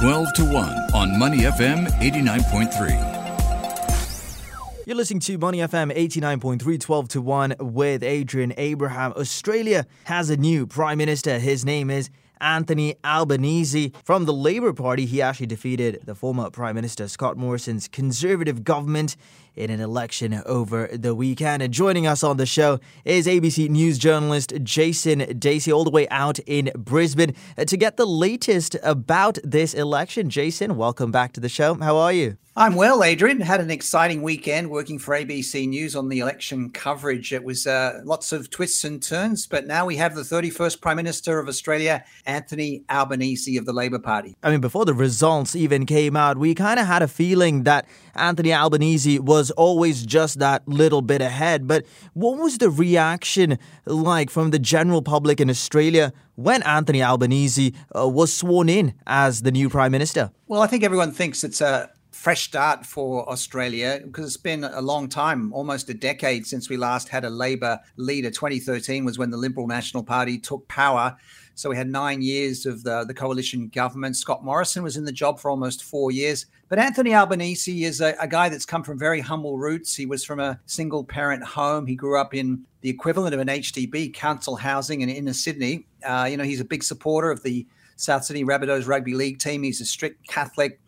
12 to 1 on Money FM 89.3. You're listening to Money FM 89.3 12 to 1 with Adrian Abraham. Australia has a new Prime Minister. His name is Anthony Albanese. From the Labour Party, he actually defeated the former Prime Minister Scott Morrison's Conservative government in an election over the weekend. And joining us on the show is ABC News journalist Jason Dasey, all the way out in Brisbane, uh, to get the latest about this election. Jason, welcome back to the show. How are you? I'm well, Adrian. Had an exciting weekend working for ABC News on the election coverage. It was uh, lots of twists and turns, but now we have the 31st Prime Minister of Australia, Anthony Albanese of the Labor Party. I mean, before the results even came out, we kind of had a feeling that Anthony Albanese was always just that little bit ahead. But what was the reaction like from the general public in Australia when Anthony Albanese uh, was sworn in as the new Prime Minister? Well, I think everyone thinks it's a fresh start for Australia because it's been a long time, almost a decade since we last had a Labor leader. 2013 was when the Liberal National Party took power. So we had nine years of the, the coalition government. Scott Morrison was in the job for almost four years. But Anthony Albanese is a, a guy that's come from very humble roots. He was from a single parent home. He grew up in the equivalent of an HDB, council housing in inner Sydney. Uh, you know, he's a big supporter of the South Sydney Rabbitohs rugby league team. He's a strict Catholic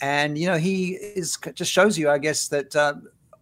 and you know he is just shows you i guess that uh,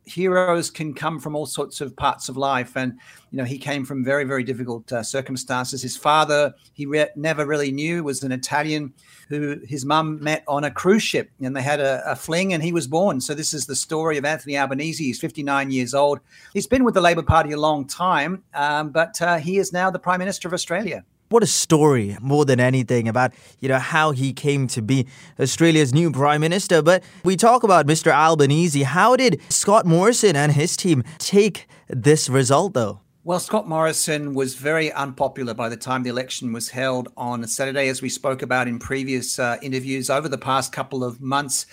heroes can come from all sorts of parts of life. And you know he came from very very difficult uh, circumstances. His father he re- never really knew was an italian who his mum met on a cruise ship and they had a, a, fling and he was born. So this is the story of anthony albanese. He's 59 years old. He's been with the labor party a long time um, but uh, he is now the prime minister of australia what a story more than anything about you know how he came to be Australia's new prime minister. But we talk about Mr Albanese. How did Scott Morrison and his team take this result though? Well, Scott Morrison was very unpopular by the time the election was held on Saturday, as we spoke about in previous uh, interviews over the past couple of months.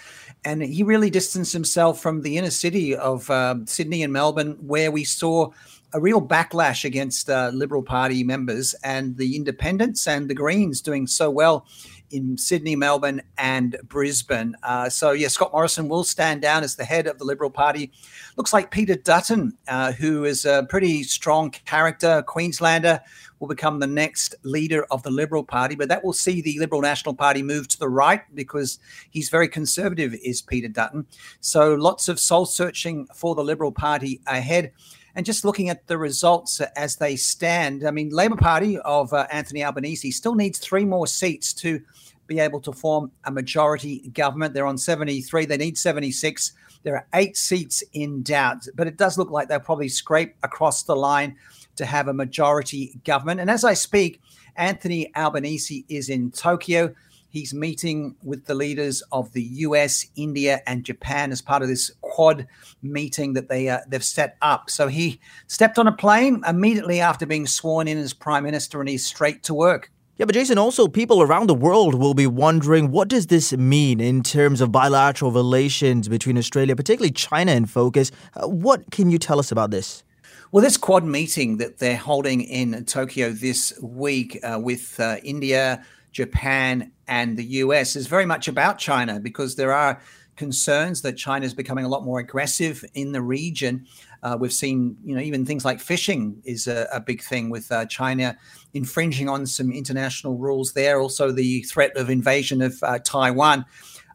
And he really distanced himself from the inner city of uh, Sydney and Melbourne, where we saw a real backlash against uh, Liberal Party members and the independents and the Greens doing so well in Sydney, Melbourne, and Brisbane. Uh, so, yeah, Scott Morrison will stand down as the head of the Liberal Party. Looks like Peter Dutton, uh, who is a pretty strong character, Queenslander, will become the next leader of the Liberal Party. But that will see the Liberal National Party move to the right because he's very conservative, is Peter Dutton. So, lots of soul searching for the Liberal Party ahead. And just looking at the results as they stand, I mean, Labor Party of uh, Anthony Albanese still needs three more seats to be able to form a majority government. They're on 73, they need 76. There are eight seats in doubt, but it does look like they'll probably scrape across the line to have a majority government. And as I speak, Anthony Albanese is in Tokyo. He's meeting with the leaders of the US, India, and Japan as part of this quad meeting that they uh, they've set up. So he stepped on a plane immediately after being sworn in as prime minister, and he's straight to work. Yeah, but Jason, also people around the world will be wondering what does this mean in terms of bilateral relations between Australia, particularly China in focus. Uh, what can you tell us about this? Well, this quad meeting that they're holding in Tokyo this week uh, with uh, India, Japan, and the US is very much about China because there are concerns that China is becoming a lot more aggressive in the region. Uh, we've seen, you know, even things like fishing is a, a big thing with uh, China infringing on some international rules there. Also, the threat of invasion of uh, Taiwan.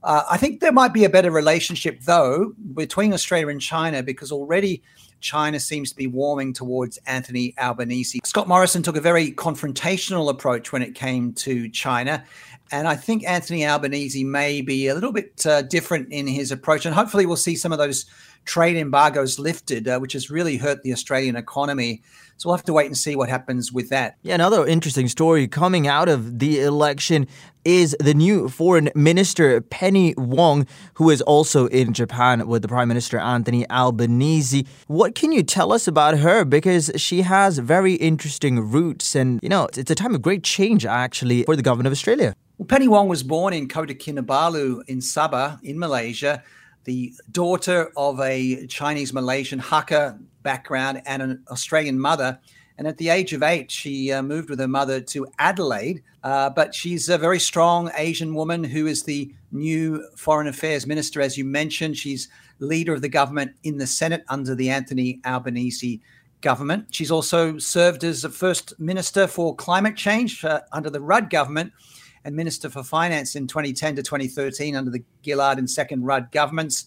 Uh, I think there might be a better relationship, though, between Australia and China because already China seems to be warming towards Anthony Albanese. Scott Morrison took a very confrontational approach when it came to China. And I think Anthony Albanese may be a little bit uh, different in his approach. And hopefully, we'll see some of those trade embargoes lifted, uh, which has really hurt the Australian economy. So we'll have to wait and see what happens with that. Yeah, another interesting story coming out of the election is the new foreign minister, Penny Wong, who is also in Japan with the Prime Minister Anthony Albanese. What can you tell us about her? Because she has very interesting roots, and you know, it's a time of great change actually for the government of Australia. Well, Penny Wong was born in Kota Kinabalu in Sabah, in Malaysia the daughter of a Chinese Malaysian Hakka background and an Australian mother. And at the age of eight, she uh, moved with her mother to Adelaide. Uh, but she's a very strong Asian woman who is the new foreign affairs minister, as you mentioned. She's leader of the government in the Senate under the Anthony Albanese government. She's also served as the first minister for climate change uh, under the Rudd government and minister for finance in 2010 to 2013 under the Gillard and second Rudd governments.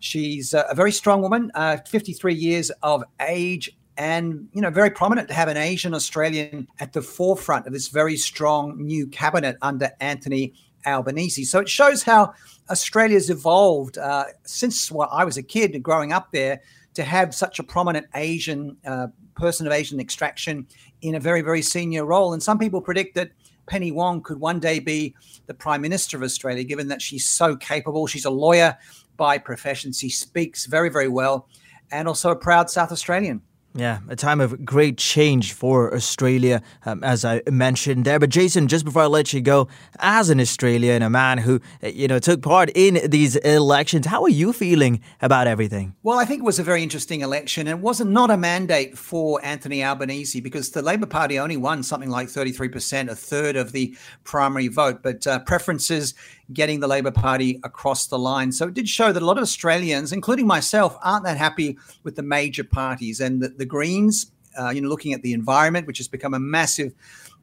She's uh, a very strong woman, uh, 53 years of age, and you know very prominent to have an Asian Australian at the forefront of this very strong new cabinet under Anthony Albanese. So it shows how Australia's evolved uh, since well, I was a kid growing up there to have such a prominent Asian uh, person of Asian extraction in a very very senior role. And some people predict that. Penny Wong could one day be the Prime Minister of Australia, given that she's so capable. She's a lawyer by profession. She speaks very, very well, and also a proud South Australian. Yeah, a time of great change for Australia, um, as I mentioned there. But Jason, just before I let you go, as an Australian, and a man who uh, you know took part in these elections, how are you feeling about everything? Well, I think it was a very interesting election. It wasn't not a mandate for Anthony Albanese because the Labor Party only won something like thirty three percent, a third of the primary vote. But uh, preferences getting the Labor Party across the line. So it did show that a lot of Australians, including myself, aren't that happy with the major parties and the, the Greens. Uh, you know, looking at the environment, which has become a massive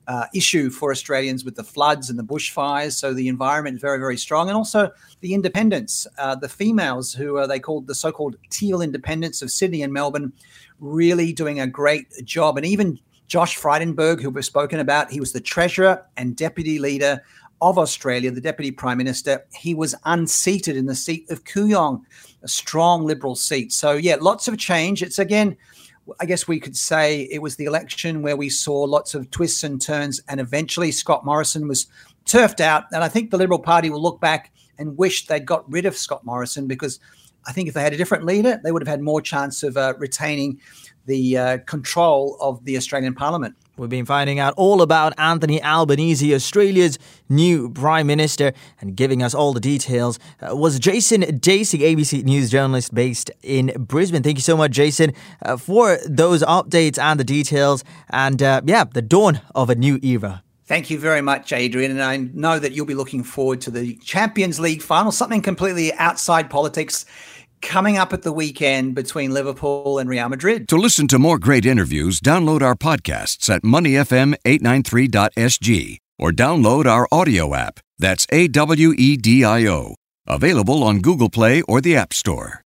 uh, issue for Australians with the floods and the bushfires. So the environment very, very strong, and also the independents, uh, the females who are they called the so-called teal independents of Sydney and Melbourne, really doing a great job. And even Josh Frydenberg, who we've spoken about, he was the treasurer and deputy leader of Australia, the Deputy Prime Minister, he was unseated in the seat of Kooyong, a strong Liberal seat. So, yeah, lots of change. It's again, I guess we could say it was the election where we saw lots of twists and turns, and eventually Scott Morrison was turfed out. And I think the Liberal Party will look back and wish they'd got rid of Scott Morrison because I think if they had a different leader, they would have had more chance of uh, retaining the uh, control of the Australian Parliament. We've been finding out all about Anthony Albanese, Australia's new Prime Minister, and giving us all the details uh, was Jason Dasey, ABC News journalist based in Brisbane. Thank you so much, Jason, uh, for those updates and the details, and uh, yeah, the dawn of a new era. Thank you very much, Adrian. And I know that you'll be looking forward to the Champions League final, something completely outside politics coming up at the weekend between Liverpool and Real Madrid. To listen to more great interviews, download our podcasts at moneyfm893.sg or download our audio app. That's A W E D I O. Available on Google Play or the App Store.